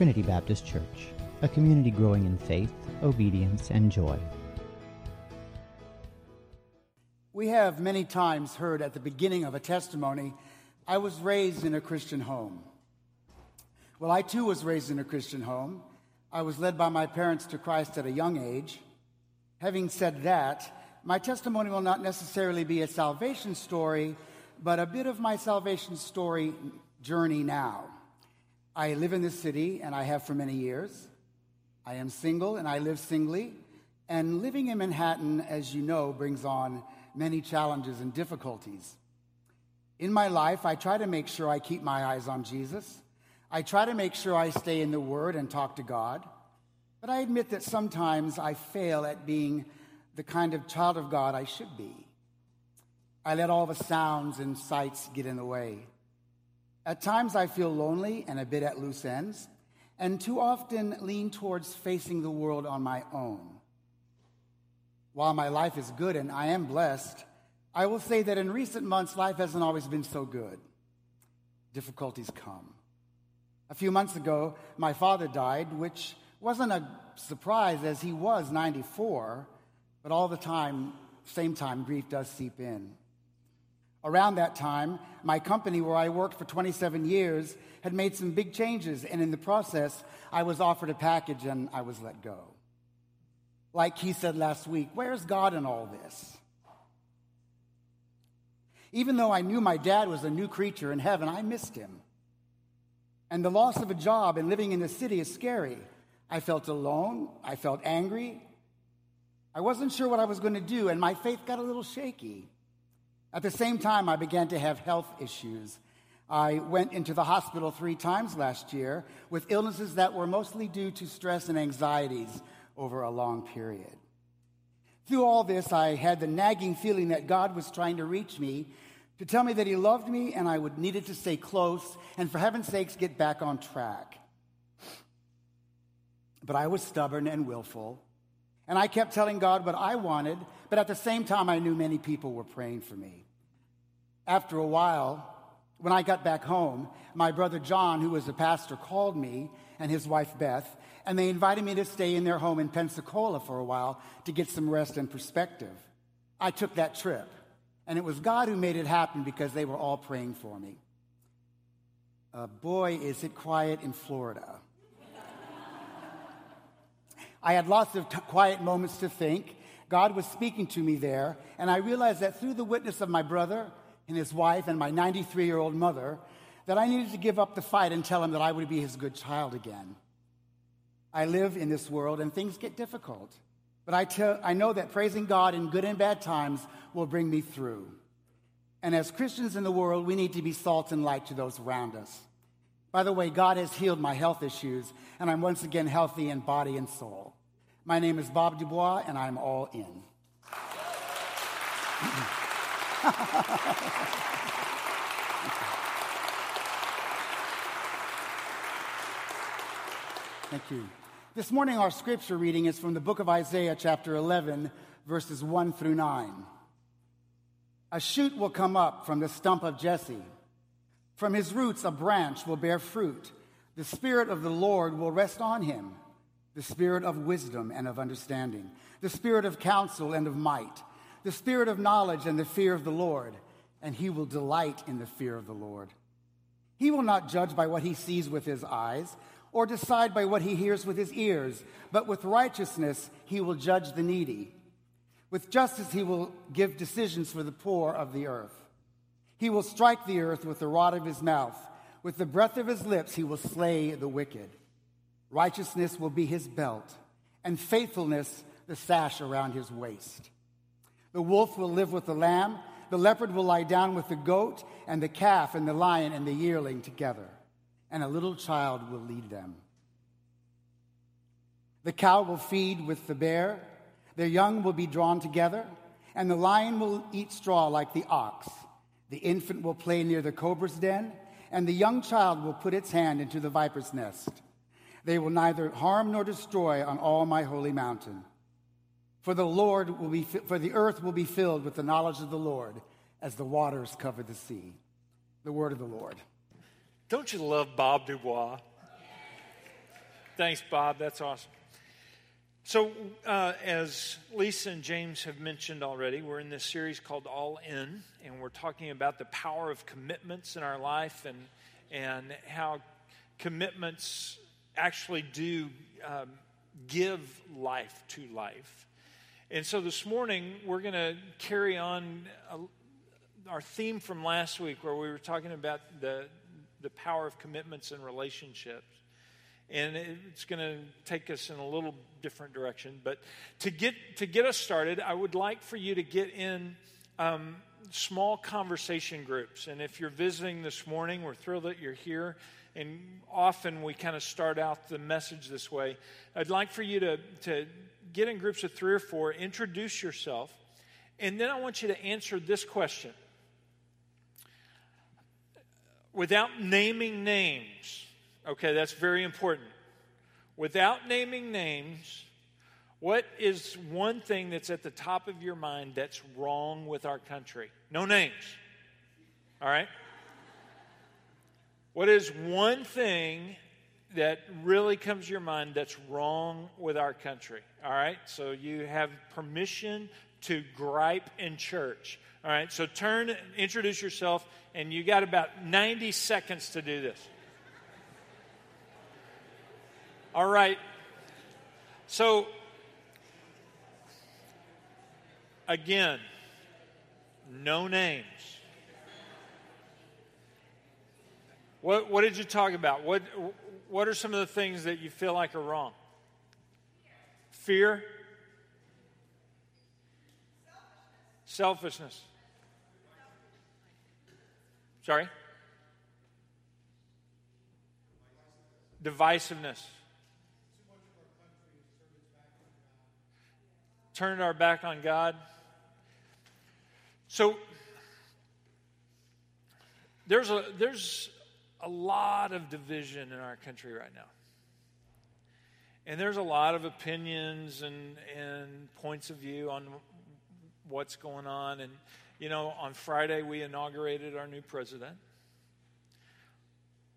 Trinity Baptist Church, a community growing in faith, obedience, and joy. We have many times heard at the beginning of a testimony, I was raised in a Christian home. Well, I too was raised in a Christian home. I was led by my parents to Christ at a young age. Having said that, my testimony will not necessarily be a salvation story, but a bit of my salvation story journey now. I live in this city, and I have for many years. I am single, and I live singly. And living in Manhattan, as you know, brings on many challenges and difficulties. In my life, I try to make sure I keep my eyes on Jesus. I try to make sure I stay in the Word and talk to God. But I admit that sometimes I fail at being the kind of child of God I should be. I let all the sounds and sights get in the way. At times I feel lonely and a bit at loose ends, and too often lean towards facing the world on my own. While my life is good and I am blessed, I will say that in recent months, life hasn't always been so good. Difficulties come. A few months ago, my father died, which wasn't a surprise as he was 94, but all the time, same time, grief does seep in. Around that time, my company where I worked for 27 years had made some big changes, and in the process, I was offered a package and I was let go. Like he said last week, where's God in all this? Even though I knew my dad was a new creature in heaven, I missed him. And the loss of a job and living in the city is scary. I felt alone. I felt angry. I wasn't sure what I was going to do, and my faith got a little shaky. At the same time, I began to have health issues. I went into the hospital three times last year with illnesses that were mostly due to stress and anxieties over a long period. Through all this, I had the nagging feeling that God was trying to reach me to tell me that He loved me and I would needed to stay close and, for heaven's sakes, get back on track. But I was stubborn and willful, and I kept telling God what I wanted, but at the same time, I knew many people were praying for me. After a while, when I got back home, my brother John, who was a pastor, called me and his wife Beth and they invited me to stay in their home in Pensacola for a while to get some rest and perspective. I took that trip, and it was God who made it happen because they were all praying for me. Uh, boy, is it quiet in Florida. I had lots of t- quiet moments to think. God was speaking to me there, and I realized that through the witness of my brother and his wife and my 93 year old mother, that I needed to give up the fight and tell him that I would be his good child again. I live in this world and things get difficult. But I, tell, I know that praising God in good and bad times will bring me through. And as Christians in the world, we need to be salt and light to those around us. By the way, God has healed my health issues, and I'm once again healthy in body and soul. My name is Bob Dubois, and I'm all in. Thank you. This morning, our scripture reading is from the book of Isaiah, chapter 11, verses 1 through 9. A shoot will come up from the stump of Jesse. From his roots, a branch will bear fruit. The Spirit of the Lord will rest on him the Spirit of wisdom and of understanding, the Spirit of counsel and of might, the Spirit of knowledge and the fear of the Lord, and he will delight in the fear of the Lord. He will not judge by what he sees with his eyes or decide by what he hears with his ears, but with righteousness he will judge the needy. With justice he will give decisions for the poor of the earth. He will strike the earth with the rod of his mouth. With the breath of his lips he will slay the wicked. Righteousness will be his belt, and faithfulness the sash around his waist. The wolf will live with the lamb, the leopard will lie down with the goat, and the calf and the lion and the yearling together and a little child will lead them. The cow will feed with the bear, their young will be drawn together, and the lion will eat straw like the ox. The infant will play near the cobra's den, and the young child will put its hand into the viper's nest. They will neither harm nor destroy on all my holy mountain. For the Lord will be for the earth will be filled with the knowledge of the Lord as the waters cover the sea. The word of the Lord. Don't you love Bob Dubois? Thanks, Bob. That's awesome. So, uh, as Lisa and James have mentioned already, we're in this series called All In, and we're talking about the power of commitments in our life and, and how commitments actually do um, give life to life. And so this morning, we're going to carry on a, our theme from last week where we were talking about the, the power of commitments and relationships. And it's going to take us in a little different direction. But to get, to get us started, I would like for you to get in um, small conversation groups. And if you're visiting this morning, we're thrilled that you're here. And often we kind of start out the message this way. I'd like for you to, to get in groups of three or four, introduce yourself, and then I want you to answer this question without naming names. Okay, that's very important. Without naming names, what is one thing that's at the top of your mind that's wrong with our country? No names. All right? What is one thing that really comes to your mind that's wrong with our country? All right? So you have permission to gripe in church. All right? So turn, introduce yourself, and you got about 90 seconds to do this. All right. So, again, no names. What, what did you talk about? What, what are some of the things that you feel like are wrong? Fear? Selfishness. Sorry? Divisiveness. Turning our back on God. So there's a there's a lot of division in our country right now. And there's a lot of opinions and, and points of view on what's going on. And, you know, on Friday we inaugurated our new president.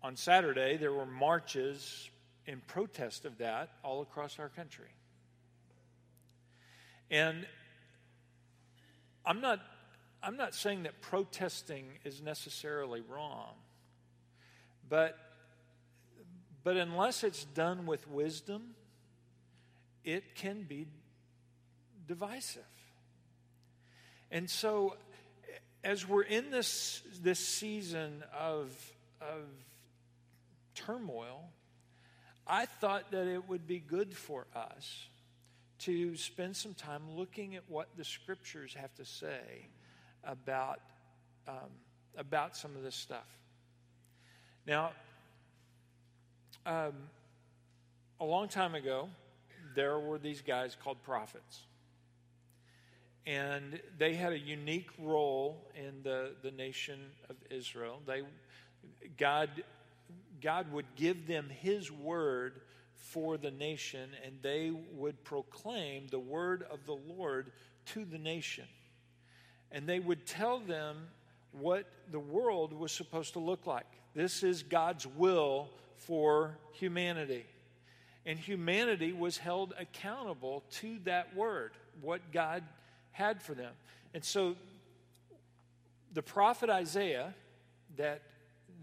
On Saturday, there were marches in protest of that all across our country. And I'm not, I'm not saying that protesting is necessarily wrong. But, but unless it's done with wisdom, it can be divisive. And so, as we're in this, this season of, of turmoil, I thought that it would be good for us to spend some time looking at what the scriptures have to say about, um, about some of this stuff. Now, um, a long time ago, there were these guys called prophets. And they had a unique role in the, the nation of Israel. They, God, God would give them His word for the nation, and they would proclaim the word of the Lord to the nation. And they would tell them what the world was supposed to look like. This is God's will for humanity. And humanity was held accountable to that word, what God had for them. And so the prophet Isaiah, that,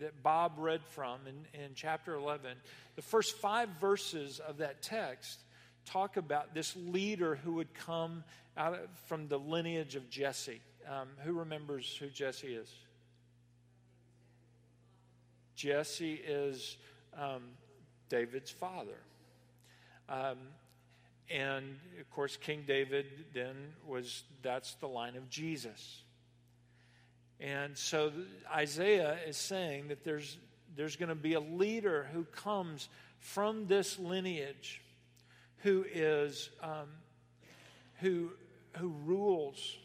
that Bob read from in, in chapter 11, the first five verses of that text talk about this leader who would come out of, from the lineage of Jesse. Um, who remembers who Jesse is? Jesse is um, David's father. Um, and of course, King David then was, that's the line of Jesus. And so Isaiah is saying that there's, there's going to be a leader who comes from this lineage who is, um, who, who rules.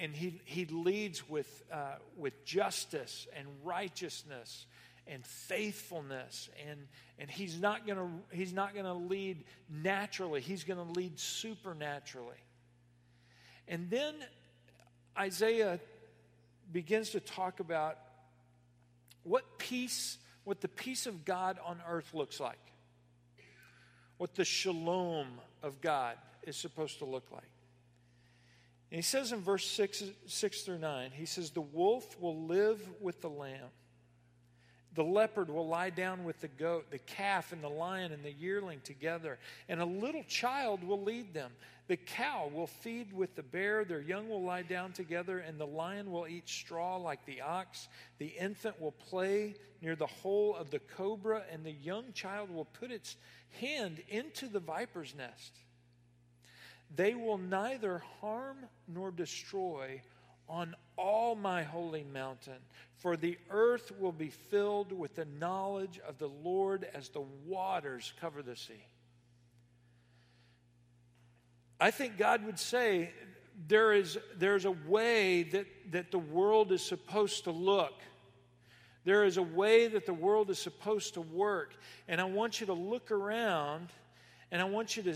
And he, he leads with, uh, with justice and righteousness and faithfulness. And, and he's not going to he's not going to lead naturally. He's going to lead supernaturally. And then isaiah begins to talk about what peace what the peace of god on earth looks like what the shalom of God is supposed to look like. And he says in verse 6, 6 through 9, he says, The wolf will live with the lamb. The leopard will lie down with the goat, the calf and the lion and the yearling together, and a little child will lead them. The cow will feed with the bear, their young will lie down together, and the lion will eat straw like the ox. The infant will play near the hole of the cobra, and the young child will put its hand into the viper's nest. They will neither harm nor destroy on all my holy mountain, for the earth will be filled with the knowledge of the Lord as the waters cover the sea. I think God would say there is there's a way that, that the world is supposed to look. There is a way that the world is supposed to work. And I want you to look around and I want you to,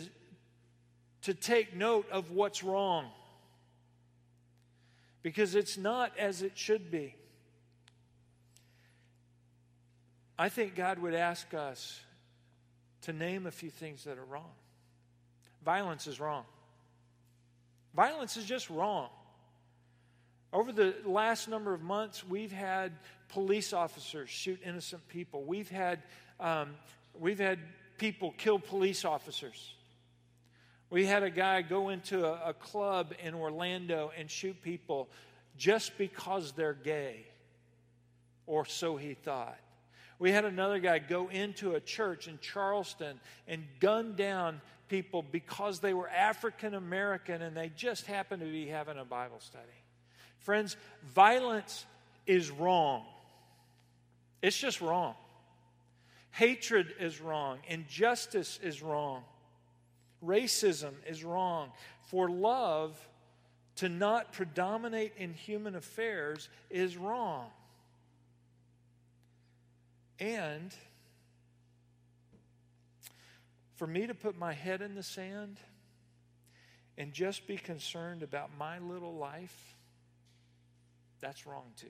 to take note of what's wrong because it's not as it should be. I think God would ask us to name a few things that are wrong. Violence is wrong. Violence is just wrong. Over the last number of months, we've had police officers shoot innocent people. We've had, um, we've had people kill police officers. We had a guy go into a, a club in Orlando and shoot people just because they're gay, or so he thought. We had another guy go into a church in Charleston and gun down people because they were African American and they just happened to be having a Bible study. Friends, violence is wrong. It's just wrong. Hatred is wrong. Injustice is wrong. Racism is wrong. For love to not predominate in human affairs is wrong. And for me to put my head in the sand and just be concerned about my little life, that's wrong too.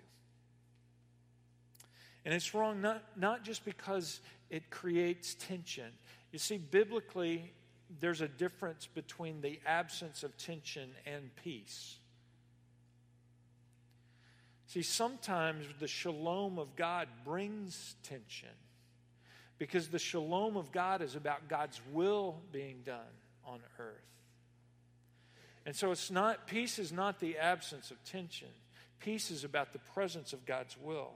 And it's wrong not, not just because it creates tension. You see, biblically, there's a difference between the absence of tension and peace. See, sometimes the shalom of God brings tension because the shalom of God is about God's will being done on earth. And so it's not, peace is not the absence of tension, peace is about the presence of God's will.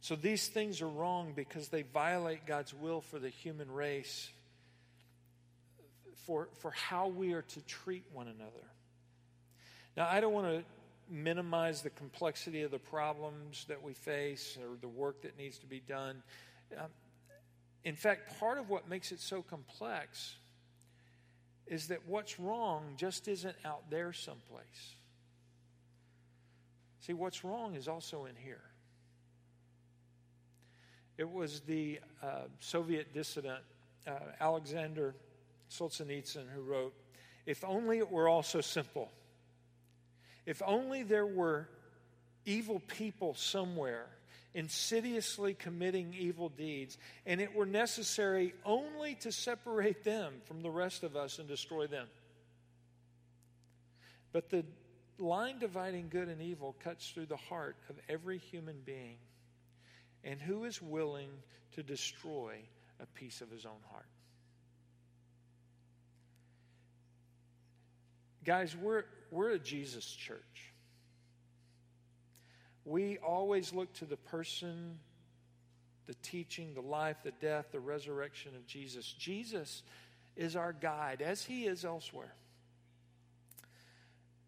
So these things are wrong because they violate God's will for the human race, for, for how we are to treat one another. Now, I don't want to minimize the complexity of the problems that we face or the work that needs to be done. Um, in fact, part of what makes it so complex is that what's wrong just isn't out there someplace. See, what's wrong is also in here. It was the uh, Soviet dissident uh, Alexander Solzhenitsyn who wrote, If only it were all so simple. If only there were evil people somewhere insidiously committing evil deeds, and it were necessary only to separate them from the rest of us and destroy them. But the line dividing good and evil cuts through the heart of every human being. And who is willing to destroy a piece of his own heart? Guys, we're, we're a Jesus church. We always look to the person, the teaching, the life, the death, the resurrection of Jesus. Jesus is our guide, as he is elsewhere.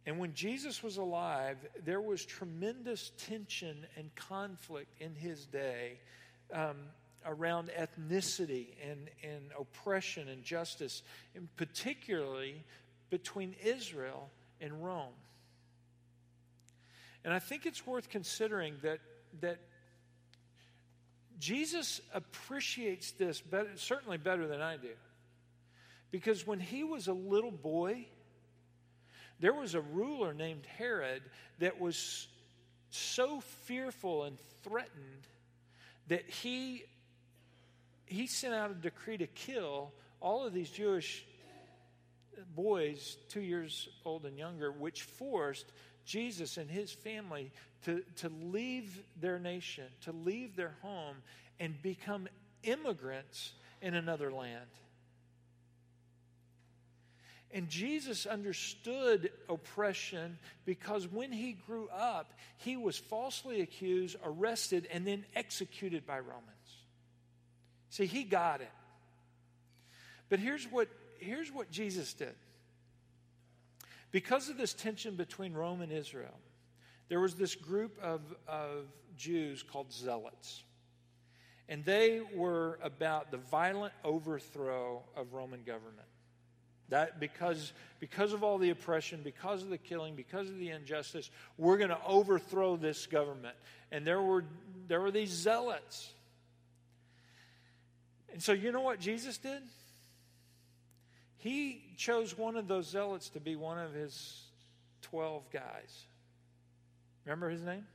And when Jesus was alive, there was tremendous tension and conflict in his day um, around ethnicity and, and oppression and justice, and particularly between Israel and Rome. And I think it's worth considering that, that Jesus appreciates this better, certainly better than I do. Because when he was a little boy, there was a ruler named Herod that was so fearful and threatened that he he sent out a decree to kill all of these Jewish boys, two years old and younger, which forced Jesus and his family to, to leave their nation, to leave their home, and become immigrants in another land. And Jesus understood oppression because when he grew up, he was falsely accused, arrested, and then executed by Romans. See, he got it. But here's what, here's what Jesus did. Because of this tension between Rome and Israel, there was this group of, of Jews called zealots. And they were about the violent overthrow of Roman government. That because, because of all the oppression, because of the killing, because of the injustice, we're going to overthrow this government. And there were, there were these zealots. And so, you know what Jesus did? He chose one of those zealots to be one of his 12 guys. Remember his name?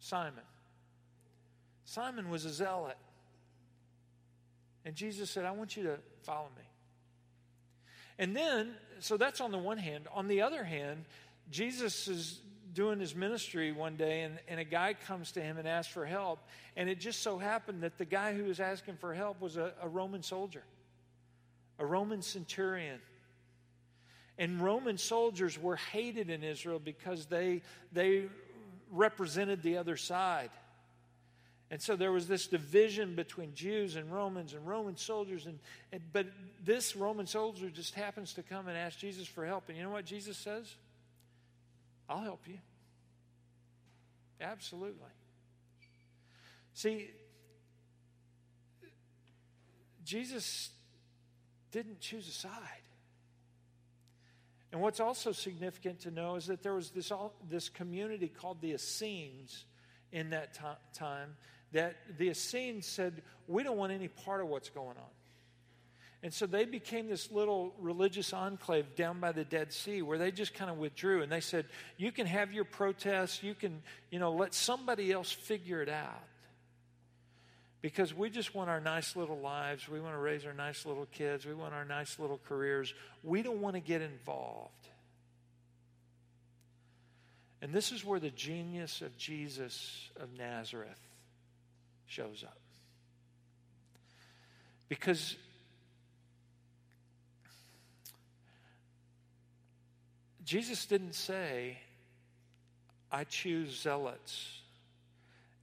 Simon. Simon was a zealot. And Jesus said, I want you to follow me. And then, so that's on the one hand. On the other hand, Jesus is doing his ministry one day, and, and a guy comes to him and asks for help. And it just so happened that the guy who was asking for help was a, a Roman soldier, a Roman centurion. And Roman soldiers were hated in Israel because they, they represented the other side. And so there was this division between Jews and Romans and Roman soldiers. And, and, but this Roman soldier just happens to come and ask Jesus for help. And you know what Jesus says? I'll help you. Absolutely. See, Jesus didn't choose a side. And what's also significant to know is that there was this, this community called the Essenes in that time that the Essenes said, We don't want any part of what's going on. And so they became this little religious enclave down by the Dead Sea where they just kind of withdrew and they said, You can have your protests, you can, you know, let somebody else figure it out. Because we just want our nice little lives. We want to raise our nice little kids. We want our nice little careers. We don't want to get involved. And this is where the genius of Jesus of Nazareth shows up. Because Jesus didn't say, I choose zealots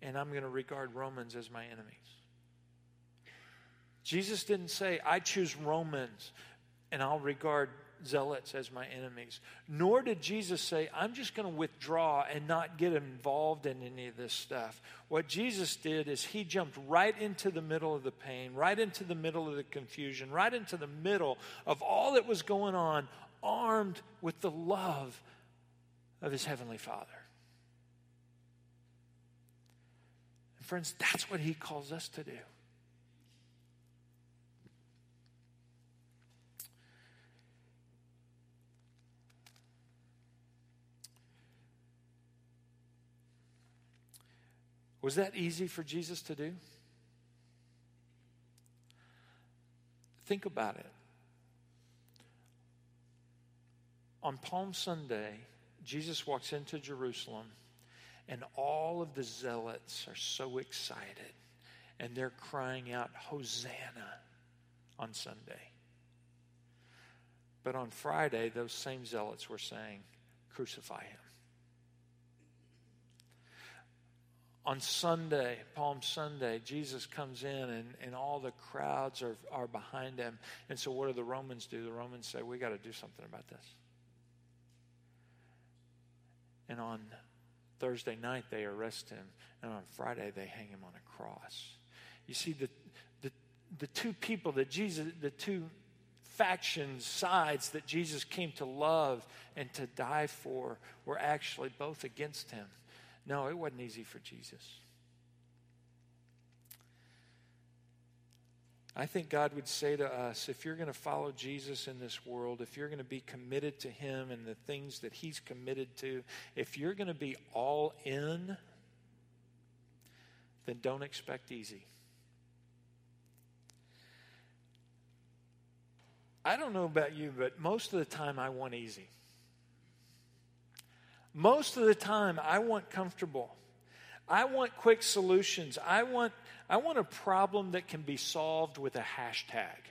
and I'm going to regard Romans as my enemies. Jesus didn't say, I choose Romans and I'll regard zealots as my enemies. Nor did Jesus say, I'm just going to withdraw and not get involved in any of this stuff. What Jesus did is he jumped right into the middle of the pain, right into the middle of the confusion, right into the middle of all that was going on, armed with the love of his heavenly Father. And friends, that's what he calls us to do. Was that easy for Jesus to do? Think about it. On Palm Sunday, Jesus walks into Jerusalem, and all of the zealots are so excited, and they're crying out, Hosanna on Sunday. But on Friday, those same zealots were saying, Crucify him. On Sunday, Palm Sunday, Jesus comes in and, and all the crowds are, are behind him. And so, what do the Romans do? The Romans say, We got to do something about this. And on Thursday night, they arrest him. And on Friday, they hang him on a cross. You see, the, the, the two people that Jesus, the two factions, sides that Jesus came to love and to die for were actually both against him. No, it wasn't easy for Jesus. I think God would say to us if you're going to follow Jesus in this world, if you're going to be committed to Him and the things that He's committed to, if you're going to be all in, then don't expect easy. I don't know about you, but most of the time I want easy. Most of the time I want comfortable. I want quick solutions. I want, I want a problem that can be solved with a hashtag.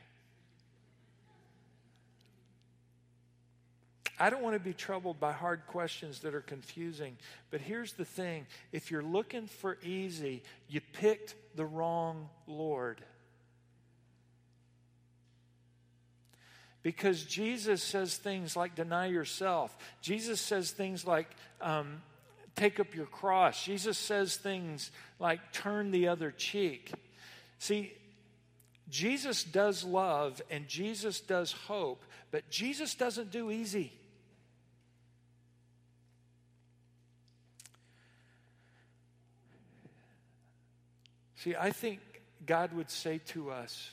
I don't want to be troubled by hard questions that are confusing. But here's the thing if you're looking for easy, you picked the wrong Lord. Because Jesus says things like deny yourself. Jesus says things like um, take up your cross. Jesus says things like turn the other cheek. See, Jesus does love and Jesus does hope, but Jesus doesn't do easy. See, I think God would say to us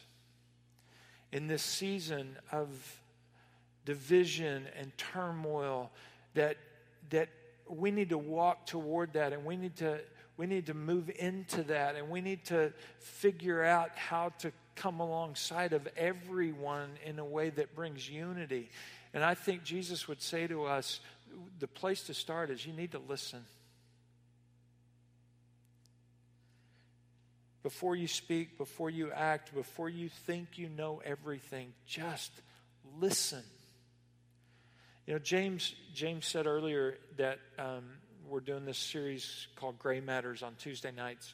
in this season of division and turmoil that, that we need to walk toward that and we need to we need to move into that and we need to figure out how to come alongside of everyone in a way that brings unity. And I think Jesus would say to us the place to start is you need to listen. Before you speak, before you act, before you think you know everything, just listen. You know, James James said earlier that um, we're doing this series called Gray Matters on Tuesday nights,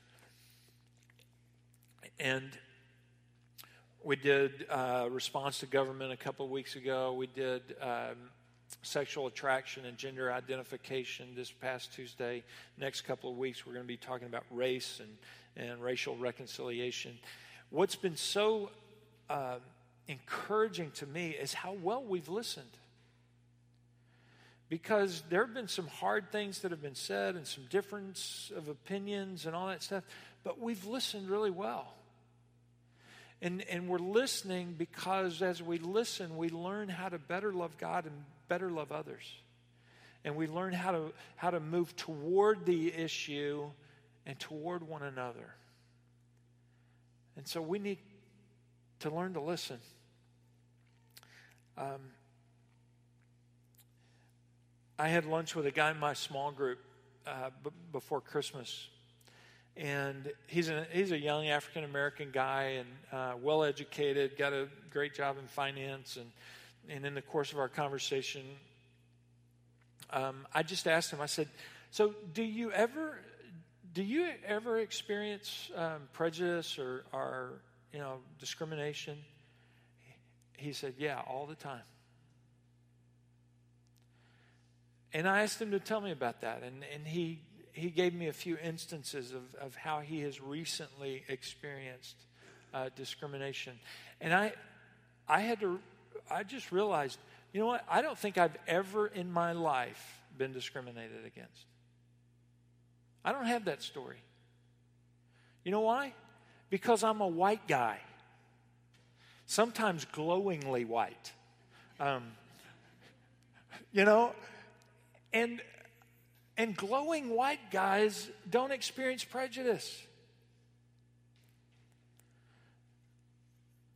and we did uh, response to government a couple of weeks ago. We did um, sexual attraction and gender identification this past Tuesday. Next couple of weeks, we're going to be talking about race and and racial reconciliation. What's been so uh, encouraging to me is how well we've listened. Because there have been some hard things that have been said and some difference of opinions and all that stuff, but we've listened really well. And, and we're listening because as we listen, we learn how to better love God and better love others. And we learn how to, how to move toward the issue and toward one another. And so we need to learn to listen. Um, I had lunch with a guy in my small group uh, b- before Christmas. And he's a, he's a young African American guy and uh, well educated, got a great job in finance. And, and in the course of our conversation, um, I just asked him, I said, So, do you ever do you ever experience um, prejudice or, or, you know, discrimination? He said, Yeah, all the time. And I asked him to tell me about that. And, and he, he gave me a few instances of, of how he has recently experienced uh, discrimination. And I, I had to, I just realized, you know what? I don't think I've ever in my life been discriminated against. I don't have that story. You know why? Because I'm a white guy, sometimes glowingly white. Um, you know, and and glowing white guys don't experience prejudice.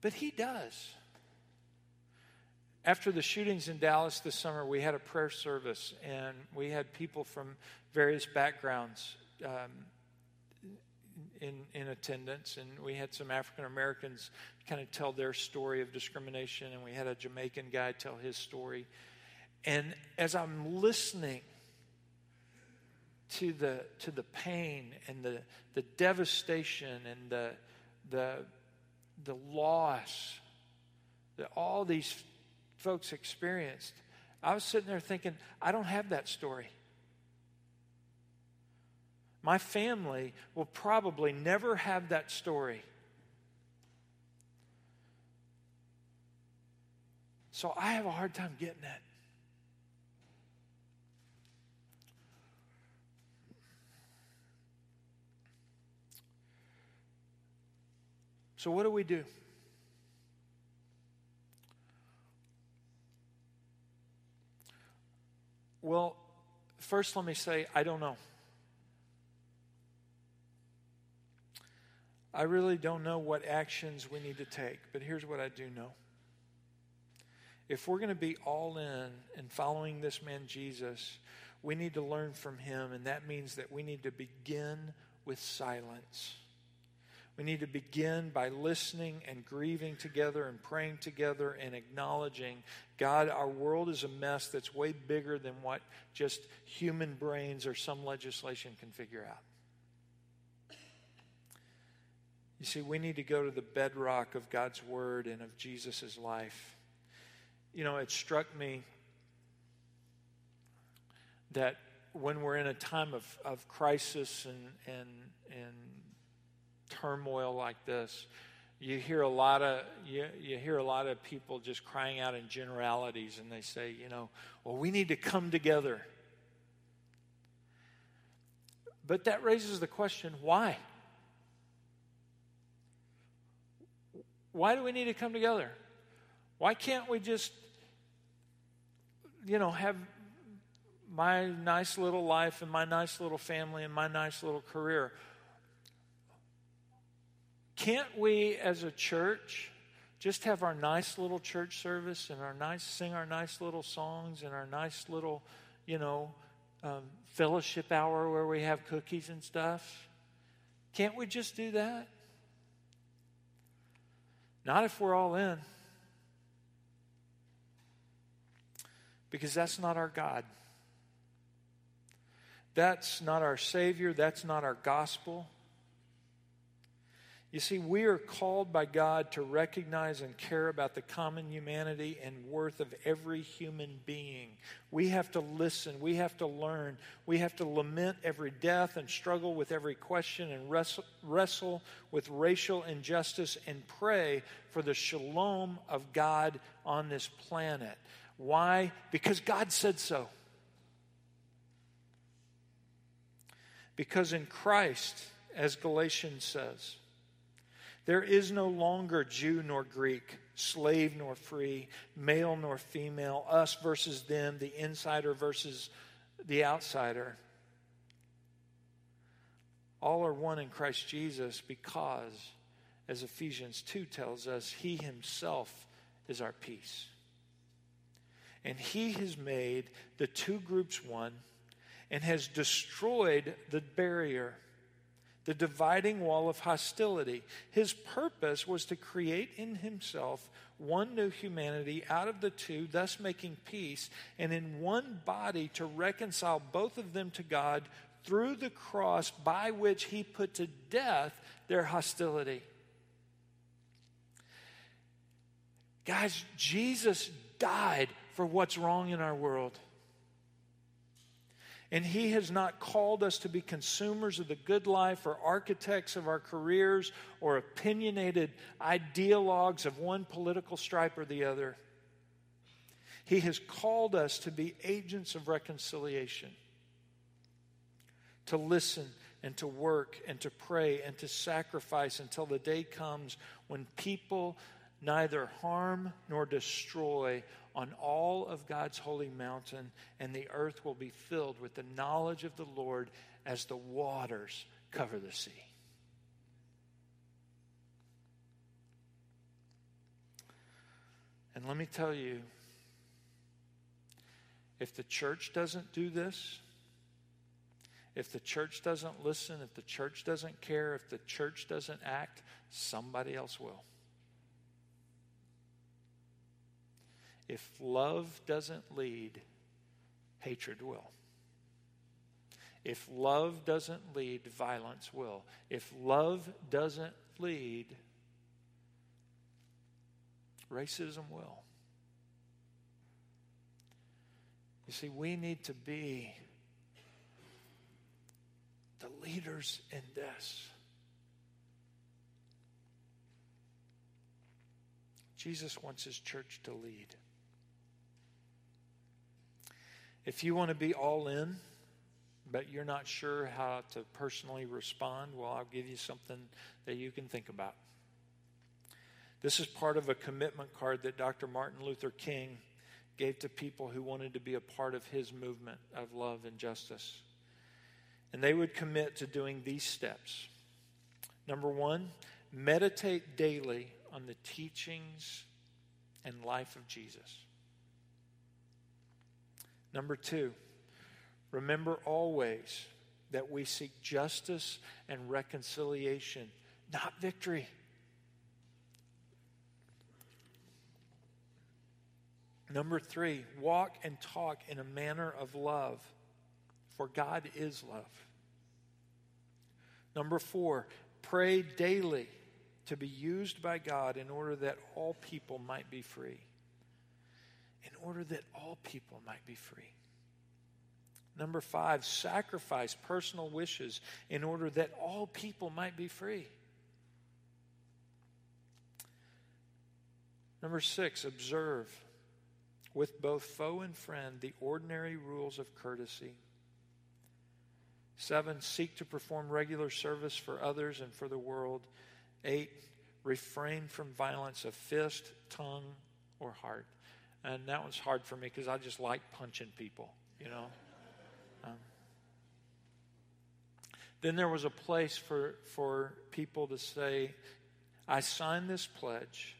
But he does. After the shootings in Dallas this summer, we had a prayer service, and we had people from various backgrounds um, in, in attendance, and we had some African Americans kind of tell their story of discrimination, and we had a Jamaican guy tell his story. And as I'm listening to the to the pain and the the devastation and the the the loss that all these folks experienced, I was sitting there thinking, I don't have that story. My family will probably never have that story. So I have a hard time getting it. So, what do we do? Well, first, let me say, I don't know. I really don't know what actions we need to take, but here's what I do know If we're going to be all in and following this man Jesus, we need to learn from him, and that means that we need to begin with silence. We need to begin by listening and grieving together and praying together and acknowledging God, our world is a mess that's way bigger than what just human brains or some legislation can figure out. You see, we need to go to the bedrock of God's Word and of Jesus' life. You know, it struck me that when we're in a time of, of crisis and, and, and turmoil like this, you hear a lot of you, you hear a lot of people just crying out in generalities and they say you know well we need to come together. But that raises the question why? Why do we need to come together? Why can't we just you know have my nice little life and my nice little family and my nice little career can't we as a church just have our nice little church service and our nice sing our nice little songs and our nice little, you know, um, fellowship hour where we have cookies and stuff? Can't we just do that? Not if we're all in. Because that's not our God. That's not our Savior. That's not our gospel. You see, we are called by God to recognize and care about the common humanity and worth of every human being. We have to listen. We have to learn. We have to lament every death and struggle with every question and wrestle, wrestle with racial injustice and pray for the shalom of God on this planet. Why? Because God said so. Because in Christ, as Galatians says, there is no longer Jew nor Greek, slave nor free, male nor female, us versus them, the insider versus the outsider. All are one in Christ Jesus because, as Ephesians 2 tells us, He Himself is our peace. And He has made the two groups one and has destroyed the barrier the dividing wall of hostility. His purpose was to create in himself one new humanity out of the two, thus making peace, and in one body to reconcile both of them to God through the cross by which he put to death their hostility. Guys, Jesus died for what's wrong in our world. And He has not called us to be consumers of the good life or architects of our careers or opinionated ideologues of one political stripe or the other. He has called us to be agents of reconciliation, to listen and to work and to pray and to sacrifice until the day comes when people neither harm nor destroy on all of God's holy mountain, and the earth will be filled with the knowledge of the Lord as the waters cover the sea. And let me tell you, if the church doesn't do this, if the church doesn't listen, if the church doesn't care, if the church doesn't act, somebody else will. If love doesn't lead, hatred will. If love doesn't lead, violence will. If love doesn't lead, racism will. You see, we need to be the leaders in this. Jesus wants his church to lead. If you want to be all in, but you're not sure how to personally respond, well, I'll give you something that you can think about. This is part of a commitment card that Dr. Martin Luther King gave to people who wanted to be a part of his movement of love and justice. And they would commit to doing these steps. Number one, meditate daily on the teachings and life of Jesus. Number two, remember always that we seek justice and reconciliation, not victory. Number three, walk and talk in a manner of love, for God is love. Number four, pray daily to be used by God in order that all people might be free. In order that all people might be free. Number five, sacrifice personal wishes in order that all people might be free. Number six, observe with both foe and friend the ordinary rules of courtesy. Seven, seek to perform regular service for others and for the world. Eight, refrain from violence of fist, tongue, or heart. And that one's hard for me because I just like punching people, you know. Um, then there was a place for, for people to say, I sign this pledge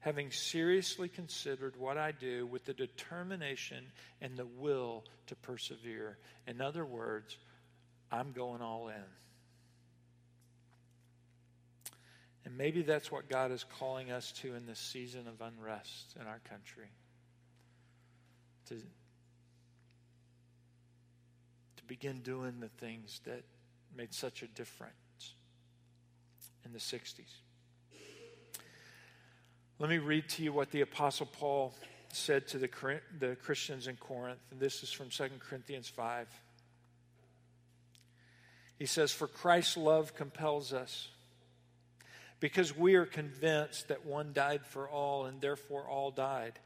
having seriously considered what I do with the determination and the will to persevere. In other words, I'm going all in. And maybe that's what God is calling us to in this season of unrest in our country. To, to begin doing the things that made such a difference in the 60s. Let me read to you what the Apostle Paul said to the, the Christians in Corinth. And this is from 2 Corinthians 5. He says, For Christ's love compels us, because we are convinced that one died for all, and therefore all died.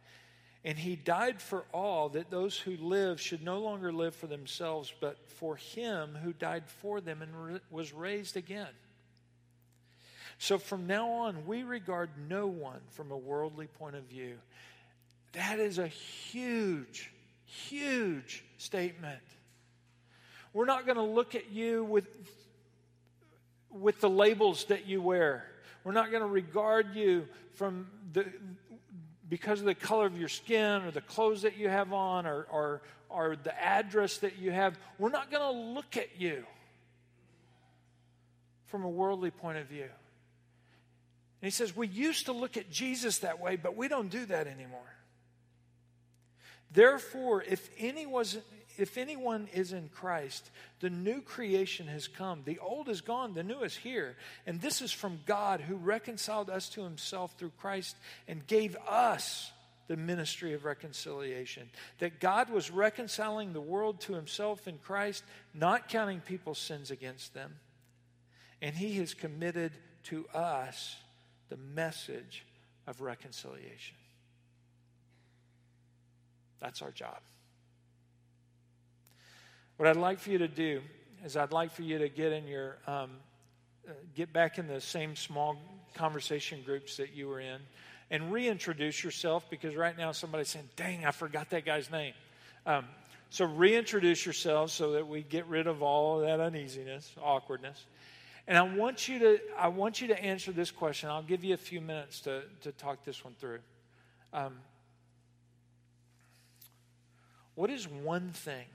And he died for all, that those who live should no longer live for themselves, but for him who died for them and was raised again. So from now on, we regard no one from a worldly point of view. That is a huge, huge statement. We're not going to look at you with, with the labels that you wear. We're not going to regard you from the, because of the color of your skin or the clothes that you have on or, or, or the address that you have. We're not going to look at you from a worldly point of view. And he says, We used to look at Jesus that way, but we don't do that anymore. Therefore, if, any was, if anyone is in Christ, the new creation has come. The old is gone, the new is here. And this is from God who reconciled us to himself through Christ and gave us the ministry of reconciliation. That God was reconciling the world to himself in Christ, not counting people's sins against them. And he has committed to us the message of reconciliation. That's our job. What I'd like for you to do is I'd like for you to get in your um, uh, get back in the same small conversation groups that you were in and reintroduce yourself because right now somebody's saying, "Dang, I forgot that guy's name." Um, so reintroduce yourselves so that we get rid of all of that uneasiness, awkwardness. And I want you to, I want you to answer this question. I'll give you a few minutes to, to talk this one through. Um, what is one thing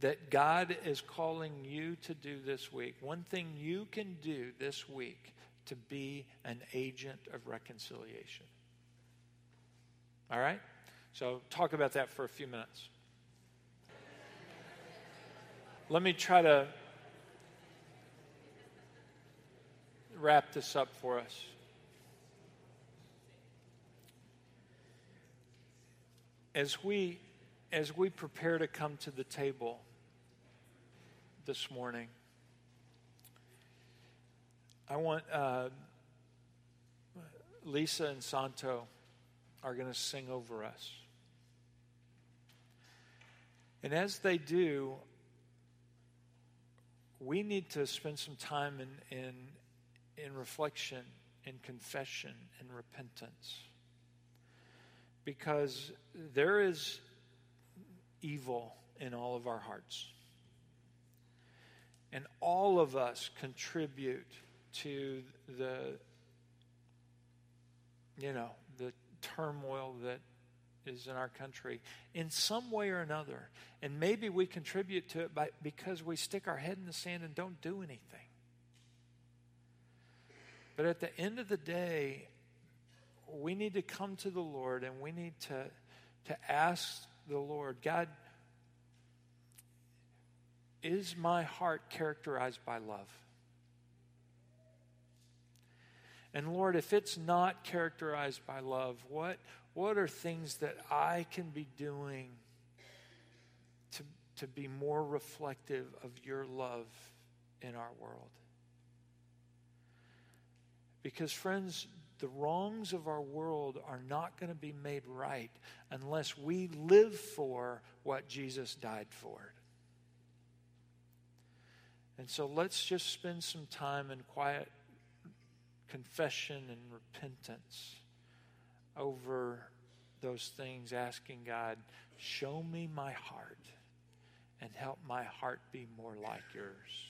that God is calling you to do this week? One thing you can do this week to be an agent of reconciliation. All right? So, talk about that for a few minutes. Let me try to wrap this up for us. As we, as we prepare to come to the table this morning, I want uh, Lisa and Santo are going to sing over us. And as they do, we need to spend some time in, in, in reflection, in confession, and repentance. Because there is evil in all of our hearts. And all of us contribute to the, you know, the turmoil that is in our country in some way or another. And maybe we contribute to it by, because we stick our head in the sand and don't do anything. But at the end of the day, we need to come to the Lord and we need to, to ask the Lord, God, is my heart characterized by love? And Lord, if it's not characterized by love, what, what are things that I can be doing to, to be more reflective of your love in our world? Because, friends, the wrongs of our world are not going to be made right unless we live for what Jesus died for. And so let's just spend some time in quiet confession and repentance over those things, asking God, show me my heart and help my heart be more like yours.